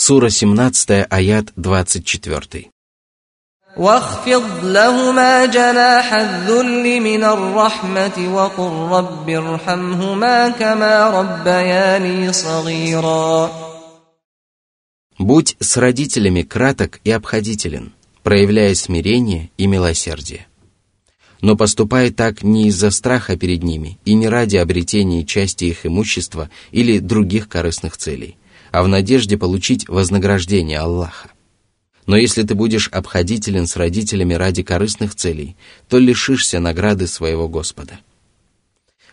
Сура 17, аят 24. واخفض لهما جناح الذل من الرحمة وقل رب ارحمهما كما ربياني صغيرا Будь с родителями краток и обходителен, проявляя смирение и милосердие. Но поступай так не из-за страха перед ними и не ради обретения части их имущества или других корыстных целей, а в надежде получить вознаграждение Аллаха. Но если ты будешь обходителен с родителями ради корыстных целей, то лишишься награды своего Господа.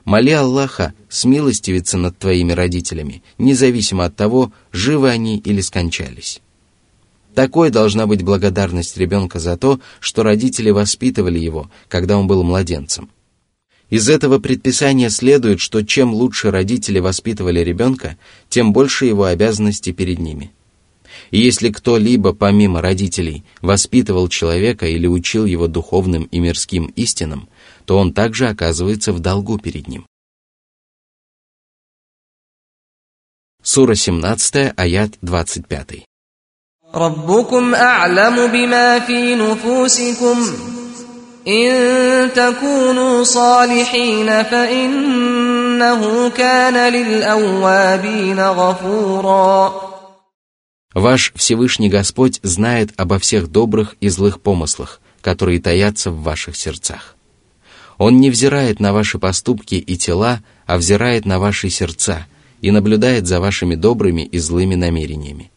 Моли Аллаха смилостивиться над твоими родителями, независимо от того, живы они или скончались. Такой должна быть благодарность ребенка за то, что родители воспитывали его, когда он был младенцем. Из этого предписания следует, что чем лучше родители воспитывали ребенка, тем больше его обязанностей перед ними – и если кто-либо, помимо родителей, воспитывал человека или учил его духовным и мирским истинам, то он также оказывается в долгу перед ним. Сура 17, аят 25. ربكم أعلم بما في نفوسكم إن تكونوا صالحين فإنه كان للأوابين غفوراً Ваш Всевышний Господь знает обо всех добрых и злых помыслах, которые таятся в ваших сердцах. Он не взирает на ваши поступки и тела, а взирает на ваши сердца и наблюдает за вашими добрыми и злыми намерениями.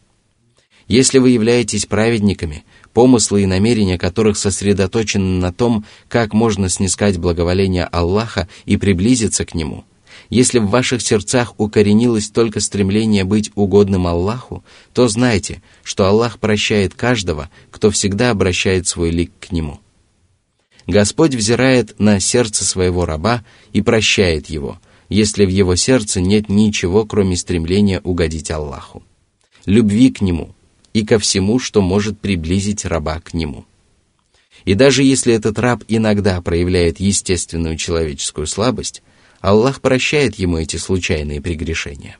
Если вы являетесь праведниками, помыслы и намерения которых сосредоточены на том, как можно снискать благоволение Аллаха и приблизиться к Нему – если в ваших сердцах укоренилось только стремление быть угодным Аллаху, то знайте, что Аллах прощает каждого, кто всегда обращает свой лик к Нему. Господь взирает на сердце своего раба и прощает его, если в его сердце нет ничего, кроме стремления угодить Аллаху, любви к Нему и ко всему, что может приблизить раба к Нему. И даже если этот раб иногда проявляет естественную человеческую слабость, Аллах прощает ему эти случайные прегрешения.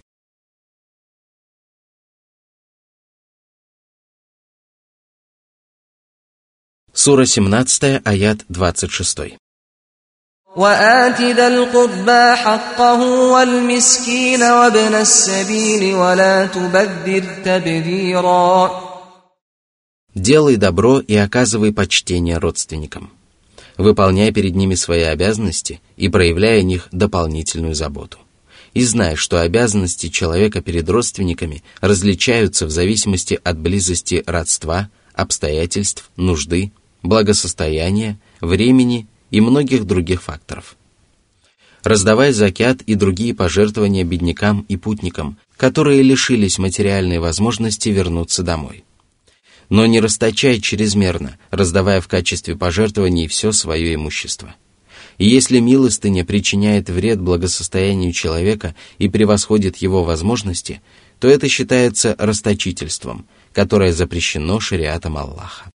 Сура 17, аят 26. وآت ذا القربى حقه والمسكين وابن السبيل ولا تبذر تبذيرا Делай добро и оказывай почтение родственникам выполняя перед ними свои обязанности и проявляя о них дополнительную заботу. И зная, что обязанности человека перед родственниками различаются в зависимости от близости родства, обстоятельств, нужды, благосостояния, времени и многих других факторов. Раздавай закят и другие пожертвования беднякам и путникам, которые лишились материальной возможности вернуться домой – но не расточай чрезмерно, раздавая в качестве пожертвований все свое имущество. И если милостыня причиняет вред благосостоянию человека и превосходит его возможности, то это считается расточительством, которое запрещено шариатом Аллаха.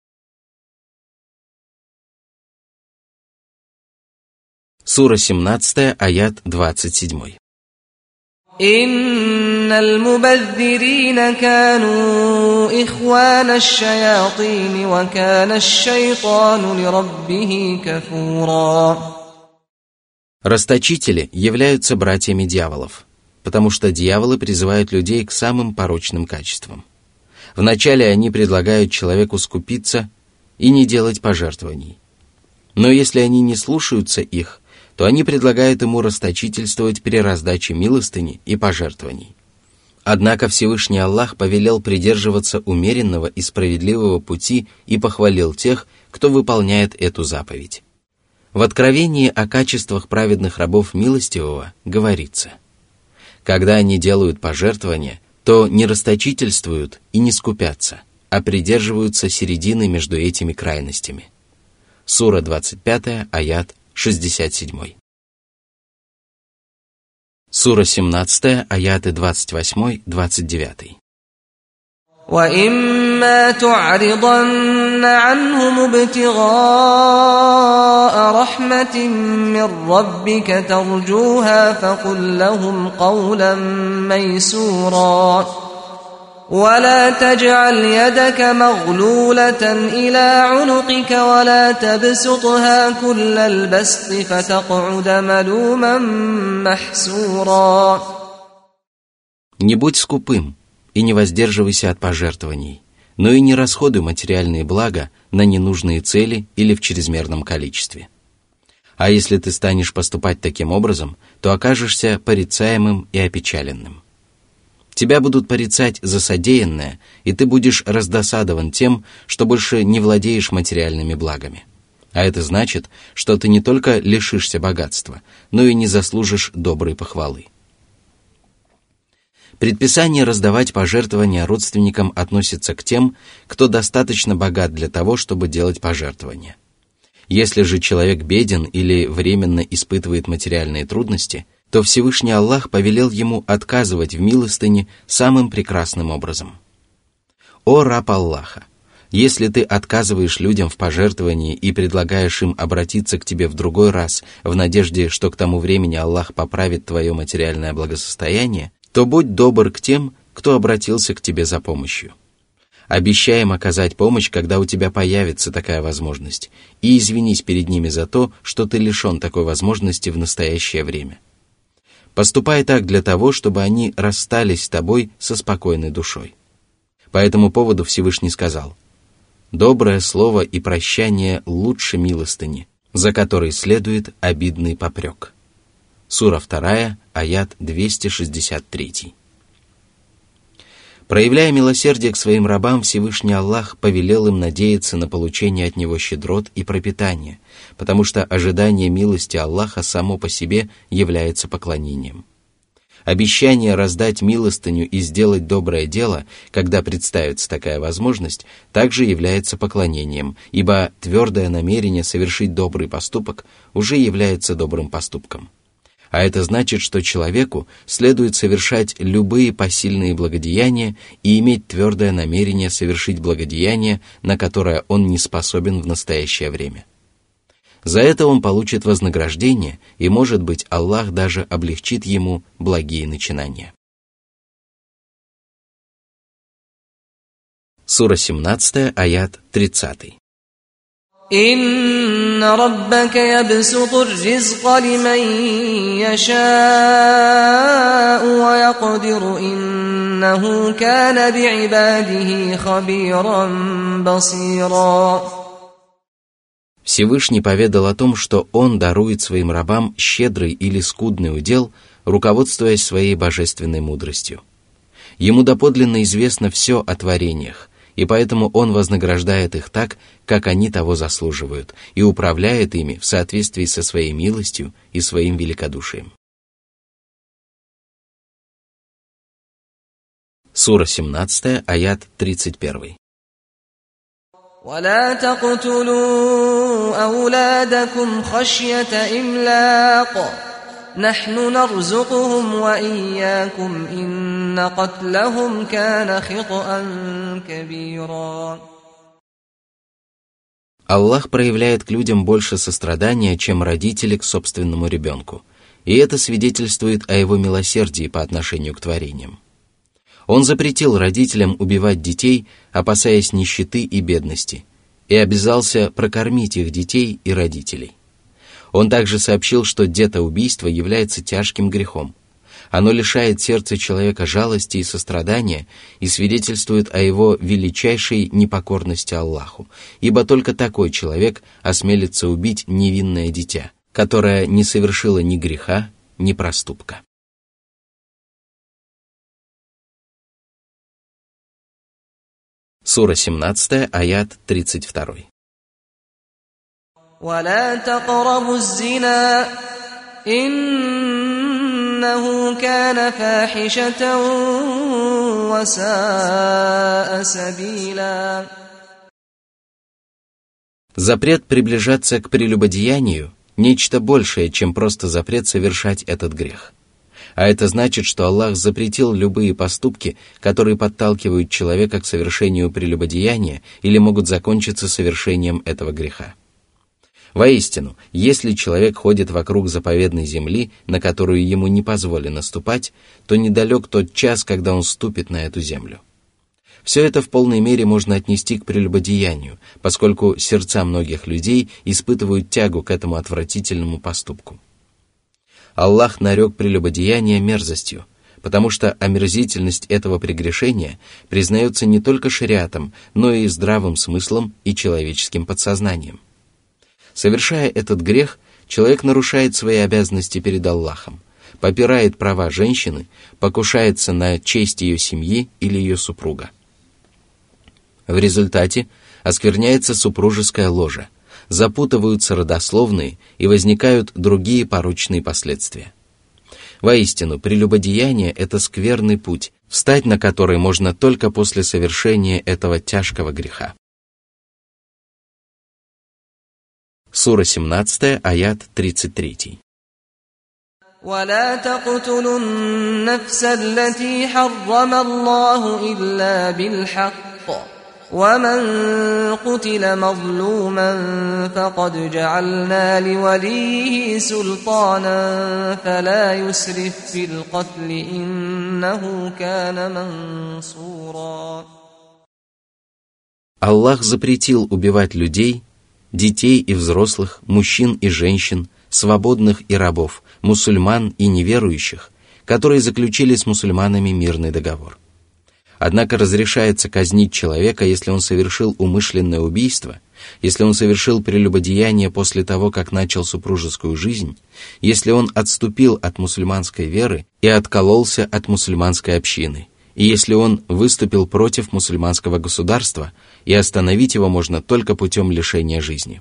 Сура 17, аят 27. إن المبذرين كانوا إخوان الشياطين وكان الشيطان لربه كفورا Расточители являются братьями дьяволов, потому что дьяволы призывают людей к самым порочным качествам. Вначале они предлагают человеку скупиться и не делать пожертвований. Но если они не слушаются их – то они предлагают ему расточительствовать при раздаче милостыни и пожертвований. Однако Всевышний Аллах повелел придерживаться умеренного и справедливого пути и похвалил тех, кто выполняет эту заповедь. В Откровении о качествах праведных рабов милостивого говорится, когда они делают пожертвования, то не расточительствуют и не скупятся, а придерживаются середины между этими крайностями. Сура 25, аят 67. Сура 17, аяты 28-29. وإما تعرضن عنهم ابتغاء رحمة من ربك ترجوها فقل لهم قولا ميسورا ولا تجعل يدك مغلولة إلى عنقك ولا تبسطها كل البسط فتقعد ملوما محسورا Не будь скупым и не воздерживайся от пожертвований, но и не расходуй материальные блага на ненужные цели или в чрезмерном количестве. А если ты станешь поступать таким образом, то окажешься порицаемым и опечаленным. Тебя будут порицать за содеянное, и ты будешь раздосадован тем, что больше не владеешь материальными благами. А это значит, что ты не только лишишься богатства, но и не заслужишь доброй похвалы. Предписание раздавать пожертвования родственникам относится к тем, кто достаточно богат для того, чтобы делать пожертвования. Если же человек беден или временно испытывает материальные трудности – то Всевышний Аллах повелел ему отказывать в милостыне самым прекрасным образом. «О раб Аллаха! Если ты отказываешь людям в пожертвовании и предлагаешь им обратиться к тебе в другой раз в надежде, что к тому времени Аллах поправит твое материальное благосостояние, то будь добр к тем, кто обратился к тебе за помощью. Обещаем оказать помощь, когда у тебя появится такая возможность, и извинись перед ними за то, что ты лишен такой возможности в настоящее время. Поступай так для того, чтобы они расстались с тобой со спокойной душой. По этому поводу Всевышний сказал, «Доброе слово и прощание лучше милостыни, за которой следует обидный попрек». Сура 2, аят 263. Проявляя милосердие к своим рабам, Всевышний Аллах повелел им надеяться на получение от Него щедрот и пропитания, потому что ожидание милости Аллаха само по себе является поклонением. Обещание раздать милостыню и сделать доброе дело, когда представится такая возможность, также является поклонением, ибо твердое намерение совершить добрый поступок уже является добрым поступком. А это значит, что человеку следует совершать любые посильные благодеяния и иметь твердое намерение совершить благодеяние, на которое он не способен в настоящее время. За это он получит вознаграждение, и, может быть, Аллах даже облегчит ему благие начинания. Сура 17, аят 30. إن ربك يبسط الرزق لمن يشاء ويقدر إنه كان بعباده خبيرا بصيرا Всевышний поведал о том, что Он дарует своим рабам щедрый или скудный удел, руководствуясь своей божественной мудростью. Ему доподлинно известно все о творениях, и поэтому Он вознаграждает их так, как они того заслуживают, и управляет ими в соответствии со своей милостью и своим великодушием. Сура 17, аят 31. ولا تقتلوا أولادكم خشية إملاق نحن نرزقهم وإياكم إن قتلهم كان خطأ كبيرا Аллах проявляет к людям больше сострадания, чем родители к собственному ребенку, и это свидетельствует о его милосердии по отношению к творениям. Он запретил родителям убивать детей, опасаясь нищеты и бедности, и обязался прокормить их детей и родителей. Он также сообщил, что детоубийство является тяжким грехом. Оно лишает сердца человека жалости и сострадания и свидетельствует о его величайшей непокорности Аллаху, ибо только такой человек осмелится убить невинное дитя, которое не совершило ни греха, ни проступка. Сура 17, аят 32. ولا تقربوا الزنا إنه كان فاحشة وساء سبيلا Запрет приближаться к прелюбодеянию – нечто большее, чем просто запрет совершать этот грех. А это значит, что Аллах запретил любые поступки, которые подталкивают человека к совершению прелюбодеяния или могут закончиться совершением этого греха. Воистину, если человек ходит вокруг заповедной земли, на которую ему не позволено ступать, то недалек тот час, когда он ступит на эту землю. Все это в полной мере можно отнести к прелюбодеянию, поскольку сердца многих людей испытывают тягу к этому отвратительному поступку. Аллах нарек прелюбодеяние мерзостью, потому что омерзительность этого прегрешения признается не только шариатом, но и здравым смыслом и человеческим подсознанием. Совершая этот грех, человек нарушает свои обязанности перед Аллахом, попирает права женщины, покушается на честь ее семьи или ее супруга. В результате оскверняется супружеская ложа, запутываются родословные и возникают другие порочные последствия. Воистину, прелюбодеяние – это скверный путь, встать на который можно только после совершения этого тяжкого греха. Сура 17, аят 33. ولا تقتلوا النفس التي حرم الله إلا بالحق ومن قتل مظلوما فقد جعلنا لوليه سلطانا فلا يسرف في القتل إنه كان منصورا Аллах запретил убивать людей, детей и взрослых, мужчин и женщин, свободных и рабов, мусульман и неверующих, которые заключили с мусульманами мирный договор – Однако разрешается казнить человека, если он совершил умышленное убийство, если он совершил прелюбодеяние после того, как начал супружескую жизнь, если он отступил от мусульманской веры и откололся от мусульманской общины, и если он выступил против мусульманского государства, и остановить его можно только путем лишения жизни.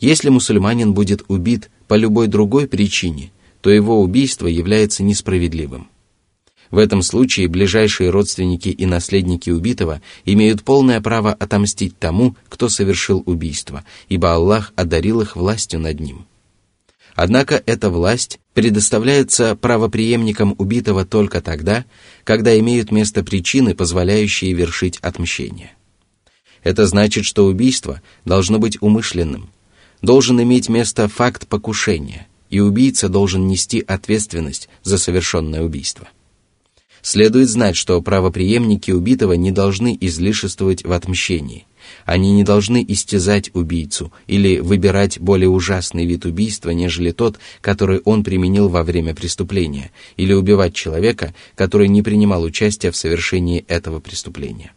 Если мусульманин будет убит по любой другой причине, то его убийство является несправедливым – в этом случае ближайшие родственники и наследники убитого имеют полное право отомстить тому, кто совершил убийство, ибо Аллах одарил их властью над ним. Однако эта власть предоставляется правоприемникам убитого только тогда, когда имеют место причины, позволяющие вершить отмщение. Это значит, что убийство должно быть умышленным, должен иметь место факт покушения, и убийца должен нести ответственность за совершенное убийство. Следует знать, что правоприемники убитого не должны излишествовать в отмщении. Они не должны истязать убийцу или выбирать более ужасный вид убийства, нежели тот, который он применил во время преступления, или убивать человека, который не принимал участия в совершении этого преступления.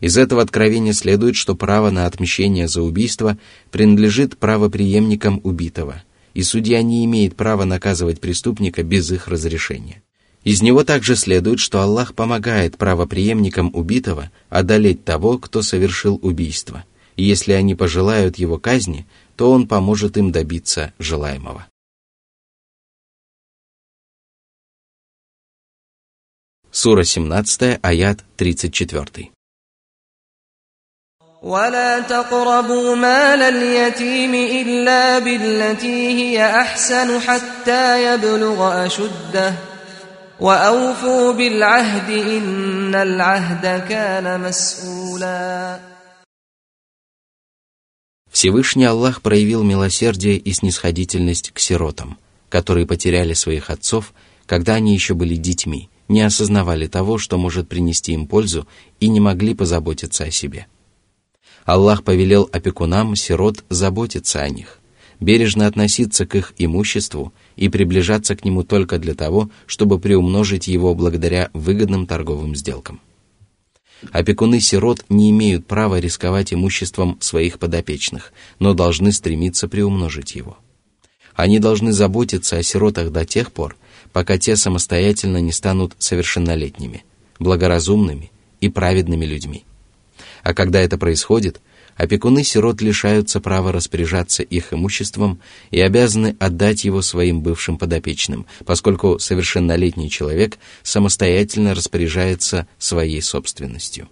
Из этого откровения следует, что право на отмщение за убийство принадлежит правоприемникам убитого, и судья не имеет права наказывать преступника без их разрешения. Из него также следует, что Аллах помогает правоприемникам убитого одолеть того, кто совершил убийство, и если они пожелают его казни, то он поможет им добиться желаемого. Сура 17, аят 34. ولا تقربوا مال اليتيم إلا بالتي هي أحسن حتى يبلغ أشده وأوفوا بالعهد إن العهد كان مسؤولا Всевышний Аллах проявил милосердие и снисходительность к сиротам, которые потеряли своих отцов, когда они еще были детьми, не осознавали того, что может принести им пользу и не могли позаботиться о себе. Аллах повелел опекунам сирот заботиться о них, бережно относиться к их имуществу и приближаться к нему только для того, чтобы приумножить его благодаря выгодным торговым сделкам. Опекуны сирот не имеют права рисковать имуществом своих подопечных, но должны стремиться приумножить его. Они должны заботиться о сиротах до тех пор, пока те самостоятельно не станут совершеннолетними, благоразумными и праведными людьми. А когда это происходит, опекуны сирот лишаются права распоряжаться их имуществом и обязаны отдать его своим бывшим подопечным, поскольку совершеннолетний человек самостоятельно распоряжается своей собственностью.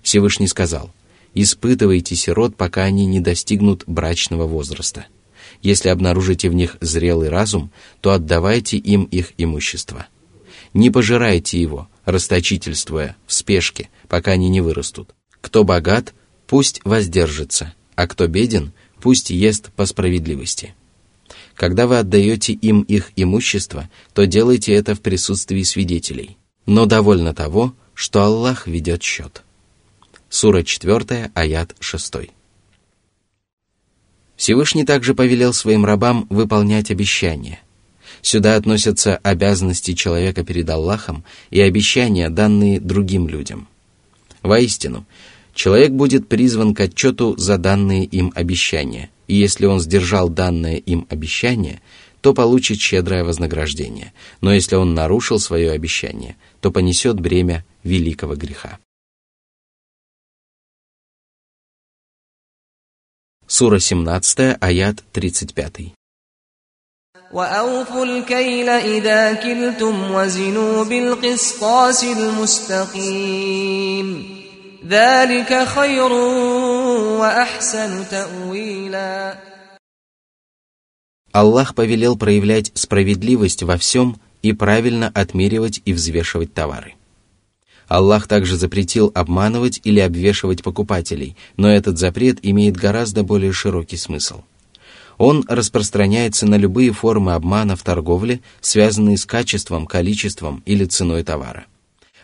Всевышний сказал, «Испытывайте сирот, пока они не достигнут брачного возраста. Если обнаружите в них зрелый разум, то отдавайте им их имущество. Не пожирайте его, расточительствуя, в спешке, пока они не вырастут. Кто богат, пусть воздержится, а кто беден, пусть ест по справедливости. Когда вы отдаете им их имущество, то делайте это в присутствии свидетелей. Но довольно того, что Аллах ведет счет. Сура 4, аят 6. Всевышний также повелел своим рабам выполнять обещания. Сюда относятся обязанности человека перед Аллахом и обещания, данные другим людям. Воистину, человек будет призван к отчету за данные им обещания, и если он сдержал данное им обещание, то получит щедрое вознаграждение, но если он нарушил свое обещание, то понесет бремя великого греха. Сура 17, аят 35. وأوفوا الكيل إذا كلتم وزنوا بالقسطاس المستقيم ذلك خير وأحسن تأويلا Аллах повелел проявлять справедливость во всем и правильно отмеривать и взвешивать товары. Аллах также запретил обманывать или обвешивать покупателей, но этот запрет имеет гораздо более широкий смысл. Он распространяется на любые формы обмана в торговле, связанные с качеством, количеством или ценой товара.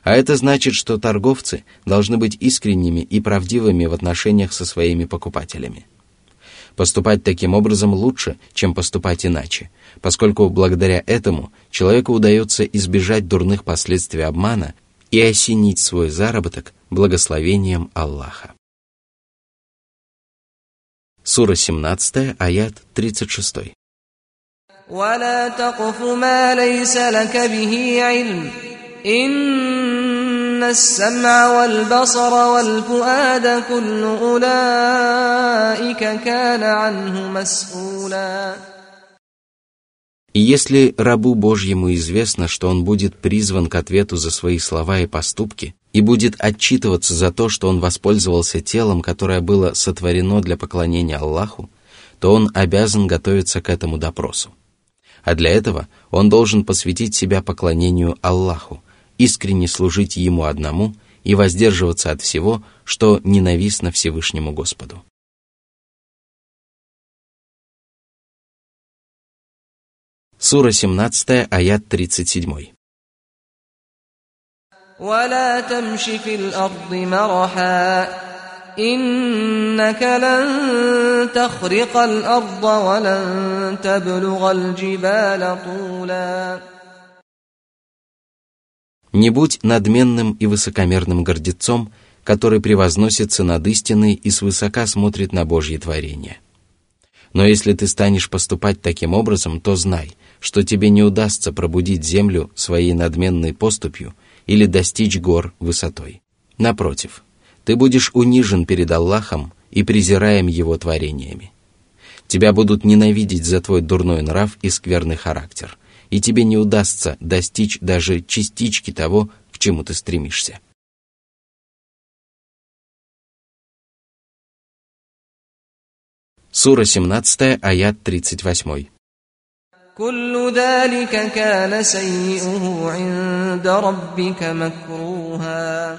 А это значит, что торговцы должны быть искренними и правдивыми в отношениях со своими покупателями. Поступать таким образом лучше, чем поступать иначе, поскольку благодаря этому человеку удается избежать дурных последствий обмана и осенить свой заработок благословением Аллаха. Сура 17, аят 36. ولا تقف ما ليس لك به علم إن السمع والبصر والفؤاد كل أولئك كان عنه مسؤولا И если рабу Божьему известно, что он будет призван к ответу за свои слова и поступки, и будет отчитываться за то, что он воспользовался телом, которое было сотворено для поклонения Аллаху, то он обязан готовиться к этому допросу. А для этого он должен посвятить себя поклонению Аллаху, искренне служить Ему одному и воздерживаться от всего, что ненавистно Всевышнему Господу. Сура 17, аят 37. ولا تمش في الأرض مرحا إنك لن تخرق الأرض ولن تبلغ الجبال طولا Не будь надменным и высокомерным гордецом, который превозносится над истиной и свысока смотрит на Божье творение. Но если ты станешь поступать таким образом, то знай, что тебе не удастся пробудить землю своей надменной поступью или достичь гор высотой. Напротив, ты будешь унижен перед Аллахом и презираем Его творениями. Тебя будут ненавидеть за твой дурной нрав и скверный характер – и тебе не удастся достичь даже частички того, к чему ты стремишься. Сура 17, аят 38. كل ذلك كان سيئه عند ربك مكروها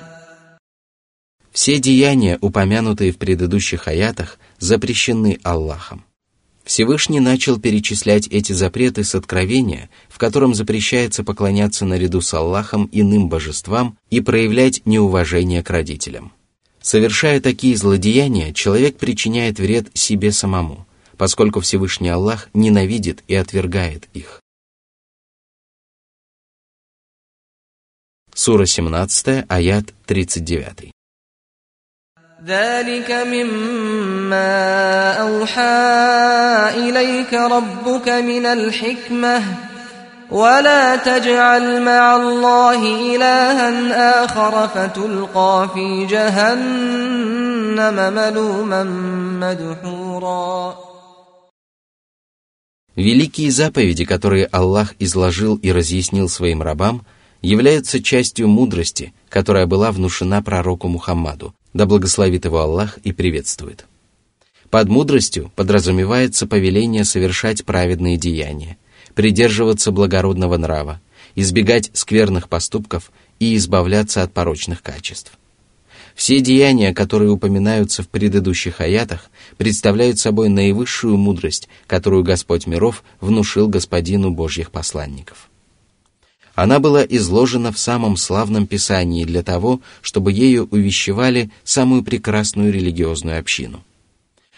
Все деяния, упомянутые в предыдущих аятах, запрещены Аллахом. Всевышний начал перечислять эти запреты с откровения, в котором запрещается поклоняться наряду с Аллахом иным божествам и проявлять неуважение к родителям. Совершая такие злодеяния, человек причиняет вред себе самому, – поскольку Всевышний Аллах ненавидит и отвергает их. Сура 17, аят 39. ذلك مما أوحى إليك ربك من الحكمة ولا تجعل مع الله إلها آخر فتلقى في جهنم ملوما مدحورا Великие заповеди, которые Аллах изложил и разъяснил своим рабам, являются частью мудрости, которая была внушена пророку Мухаммаду, да благословит его Аллах и приветствует. Под мудростью подразумевается повеление совершать праведные деяния, придерживаться благородного нрава, избегать скверных поступков и избавляться от порочных качеств. Все деяния, которые упоминаются в предыдущих аятах, представляют собой наивысшую мудрость, которую Господь миров внушил господину Божьих посланников. Она была изложена в самом славном писании для того, чтобы ею увещевали самую прекрасную религиозную общину.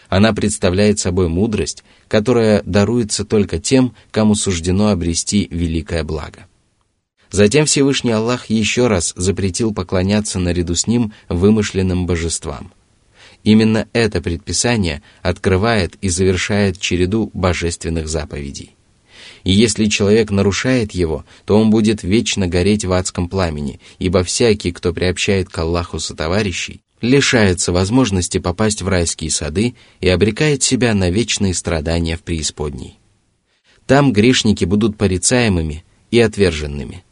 Она представляет собой мудрость, которая даруется только тем, кому суждено обрести великое благо. Затем Всевышний Аллах еще раз запретил поклоняться наряду с ним вымышленным божествам. Именно это предписание открывает и завершает череду божественных заповедей. И если человек нарушает его, то он будет вечно гореть в адском пламени, ибо всякий, кто приобщает к Аллаху сотоварищей, лишается возможности попасть в райские сады и обрекает себя на вечные страдания в преисподней. Там грешники будут порицаемыми и отверженными.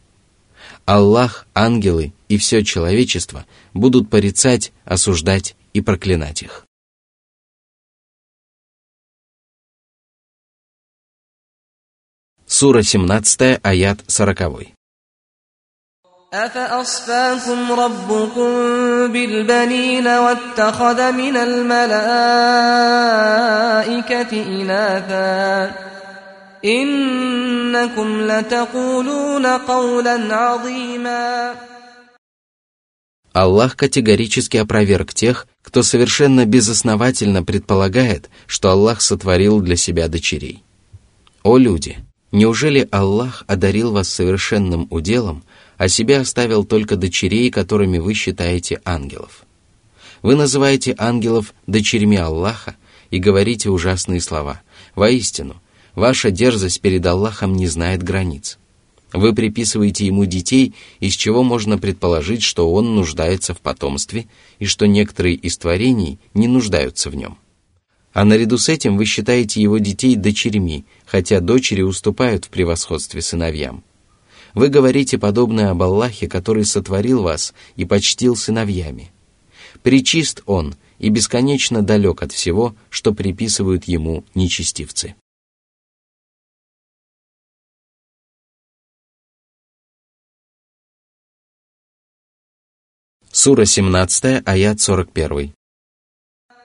Аллах, ангелы и все человечество будут порицать, осуждать и проклинать их. Сура 17, аят 40. أفأصفاكم ربكم بالبنين واتخذ من الملائكة إناثا إنكم لتقولون قولا عظيما Аллах категорически опроверг тех, кто совершенно безосновательно предполагает, что Аллах сотворил для себя дочерей. О люди! Неужели Аллах одарил вас совершенным уделом, а себе оставил только дочерей, которыми вы считаете ангелов? Вы называете ангелов дочерьми Аллаха и говорите ужасные слова. Воистину, ваша дерзость перед Аллахом не знает границ. Вы приписываете ему детей, из чего можно предположить, что он нуждается в потомстве и что некоторые из творений не нуждаются в нем. А наряду с этим вы считаете его детей дочерьми, хотя дочери уступают в превосходстве сыновьям. Вы говорите подобное об Аллахе, который сотворил вас и почтил сыновьями. Причист Он и бесконечно далек от всего, что приписывают Ему нечестивцы. Сура 17, аят 41.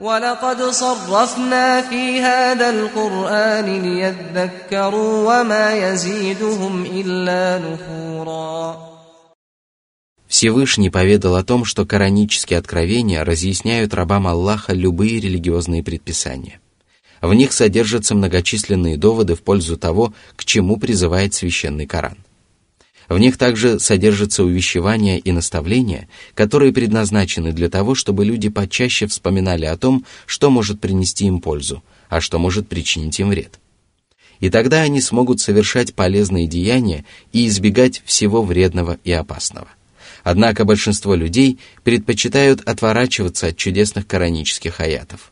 ولقد صرفنا في هذا القرآن ليذكروا وما يزيدهم إلا نفورا Всевышний поведал о том, что коранические откровения разъясняют рабам Аллаха любые религиозные предписания. В них содержатся многочисленные доводы в пользу того, к чему призывает священный Коран – в них также содержатся увещевания и наставления, которые предназначены для того, чтобы люди почаще вспоминали о том, что может принести им пользу, а что может причинить им вред. И тогда они смогут совершать полезные деяния и избегать всего вредного и опасного. Однако большинство людей предпочитают отворачиваться от чудесных коранических аятов.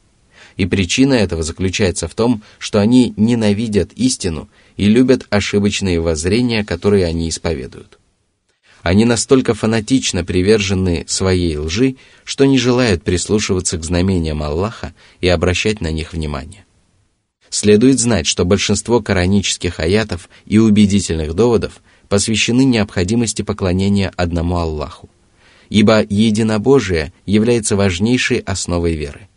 И причина этого заключается в том, что они ненавидят истину и любят ошибочные воззрения, которые они исповедуют. Они настолько фанатично привержены своей лжи, что не желают прислушиваться к знамениям Аллаха и обращать на них внимание. Следует знать, что большинство коранических аятов и убедительных доводов посвящены необходимости поклонения одному Аллаху, ибо единобожие является важнейшей основой веры.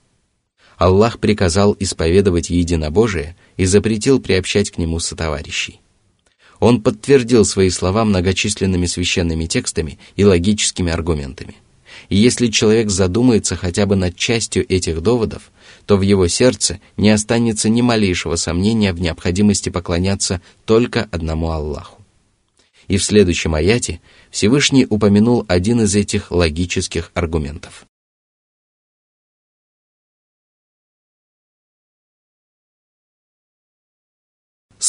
Аллах приказал исповедовать единобожие и запретил приобщать к нему сотоварищей. Он подтвердил свои слова многочисленными священными текстами и логическими аргументами. И если человек задумается хотя бы над частью этих доводов, то в его сердце не останется ни малейшего сомнения в необходимости поклоняться только одному Аллаху. И в следующем аяте Всевышний упомянул один из этих логических аргументов.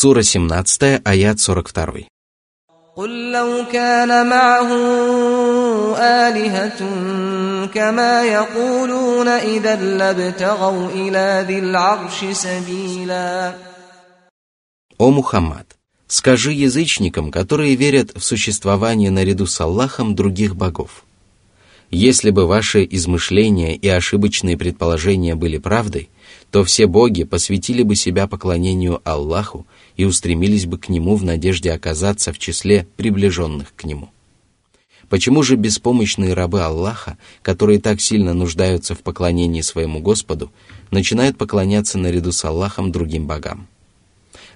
Сура 17, аят 42. قل لو كان معه آلهة كما يقولون إذا لابتغوا إلى ذي العرش سبيلا О Мухаммад, скажи язычникам, которые верят в существование наряду с Аллахом других богов. Если бы ваши измышления и ошибочные предположения были правдой, то все боги посвятили бы себя поклонению Аллаху и устремились бы к Нему в надежде оказаться в числе приближенных к Нему. Почему же беспомощные рабы Аллаха, которые так сильно нуждаются в поклонении своему Господу, начинают поклоняться наряду с Аллахом другим богам?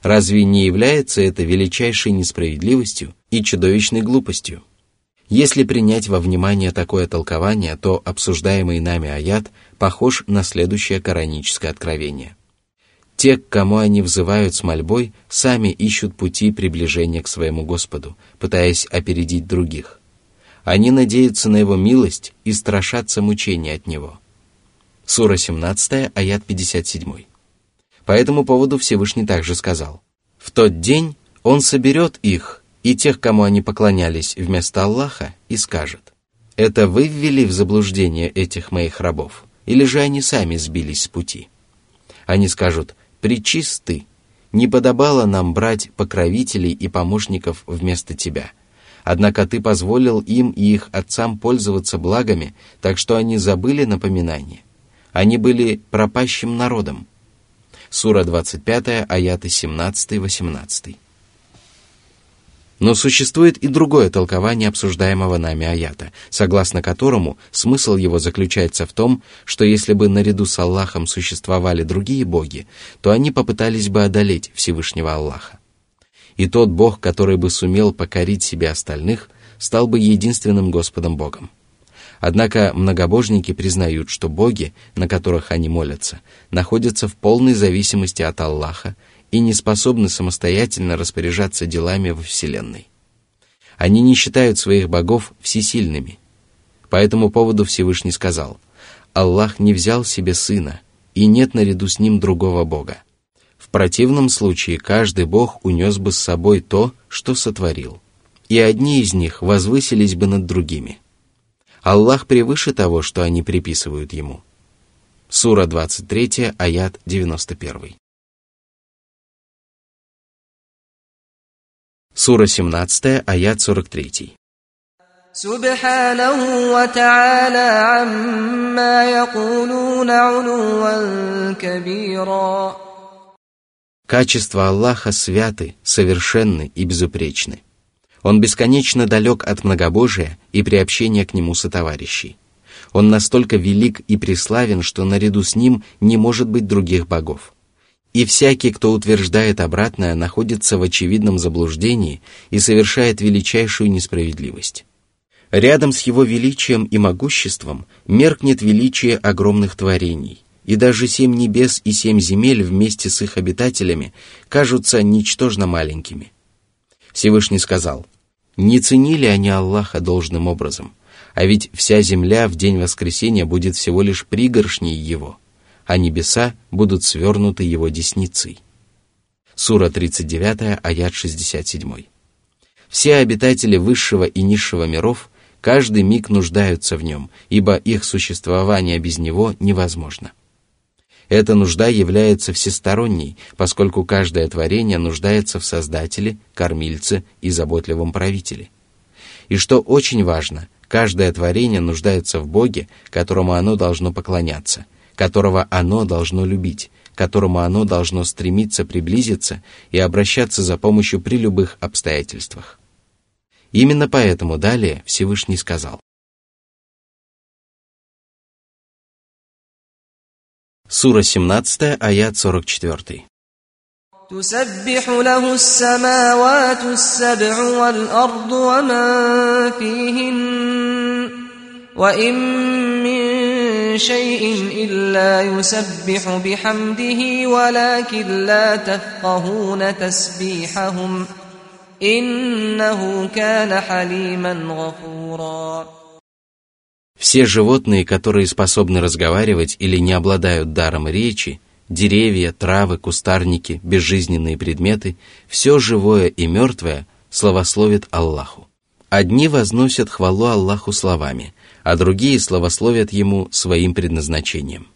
Разве не является это величайшей несправедливостью и чудовищной глупостью? Если принять во внимание такое толкование, то обсуждаемый нами аят похож на следующее кораническое откровение. Те, к кому они взывают с мольбой, сами ищут пути приближения к своему Господу, пытаясь опередить других. Они надеются на Его милость и страшатся мучения от Него. Сура 17, аят 57. По этому поводу Всевышний также сказал, «В тот день Он соберет их и тех, кому они поклонялись вместо Аллаха, и скажет, «Это вы ввели в заблуждение этих моих рабов, или же они сами сбились с пути?» Они скажут, «Причисты, не подобало нам брать покровителей и помощников вместо тебя. Однако ты позволил им и их отцам пользоваться благами, так что они забыли напоминание. Они были пропащим народом. Сура 25, аяты 17-18. Но существует и другое толкование обсуждаемого нами аята, согласно которому смысл его заключается в том, что если бы наряду с Аллахом существовали другие боги, то они попытались бы одолеть Всевышнего Аллаха. И тот Бог, который бы сумел покорить себе остальных, стал бы единственным Господом Богом. Однако многобожники признают, что боги, на которых они молятся, находятся в полной зависимости от Аллаха и не способны самостоятельно распоряжаться делами во Вселенной. Они не считают своих богов всесильными. По этому поводу Всевышний сказал, «Аллах не взял себе сына, и нет наряду с ним другого бога. В противном случае каждый бог унес бы с собой то, что сотворил, и одни из них возвысились бы над другими. Аллах превыше того, что они приписывают ему». Сура 23, аят 91. Сура 17, аят 43. سبحانه وتعالى عما يقولون علوا كبيرا Качества Аллаха святы, совершенны и безупречны. Он бесконечно далек от многобожия и приобщения к нему сотоварищей. Он настолько велик и преславен, что наряду с ним не может быть других богов. и всякий, кто утверждает обратное, находится в очевидном заблуждении и совершает величайшую несправедливость. Рядом с его величием и могуществом меркнет величие огромных творений, и даже семь небес и семь земель вместе с их обитателями кажутся ничтожно маленькими. Всевышний сказал, «Не ценили они Аллаха должным образом, а ведь вся земля в день воскресения будет всего лишь пригоршней его» а небеса будут свернуты его десницей. Сура 39, аят 67. Все обитатели высшего и низшего миров каждый миг нуждаются в нем, ибо их существование без него невозможно. Эта нужда является всесторонней, поскольку каждое творение нуждается в Создателе, Кормильце и заботливом правителе. И что очень важно, каждое творение нуждается в Боге, которому оно должно поклоняться – которого оно должно любить, к которому оно должно стремиться приблизиться и обращаться за помощью при любых обстоятельствах. Именно поэтому далее Всевышний сказал. Сура 17, аят 44. تسبح له السماوات السبع والأرض ومن فيهن وإن من شيء إلا يسبح بحمده ولكن لا تفقهون تسبيحهم إنه كان حليما غفورا Все животные, которые способны разговаривать или не обладают даром речи, деревья, травы, кустарники, безжизненные предметы, все живое и мертвое славословит Аллаху. Одни возносят хвалу Аллаху словами, а другие славословят ему своим предназначением.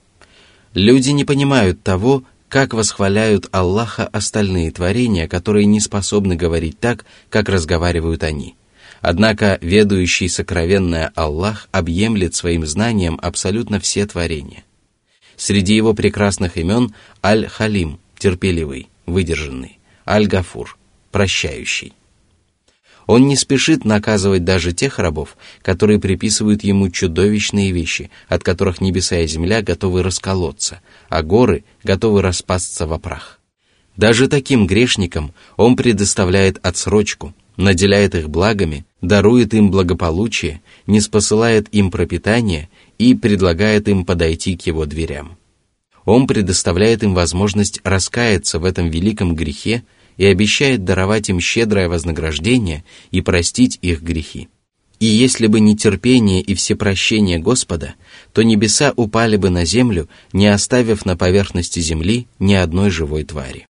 Люди не понимают того, как восхваляют Аллаха остальные творения, которые не способны говорить так, как разговаривают они. Однако ведущий сокровенное Аллах объемлет своим знанием абсолютно все творения. Среди его прекрасных имен Аль-Халим, терпеливый, выдержанный, Аль-Гафур, прощающий. Он не спешит наказывать даже тех рабов, которые приписывают ему чудовищные вещи, от которых небеса и земля готовы расколоться, а горы готовы распасться во прах. Даже таким грешникам Он предоставляет отсрочку, наделяет их благами, дарует им благополучие, не спосылает им пропитание и предлагает им подойти к Его дверям. Он предоставляет им возможность раскаяться в этом великом грехе и обещает даровать им щедрое вознаграждение и простить их грехи. И если бы не терпение и всепрощение Господа, то небеса упали бы на землю, не оставив на поверхности земли ни одной живой твари.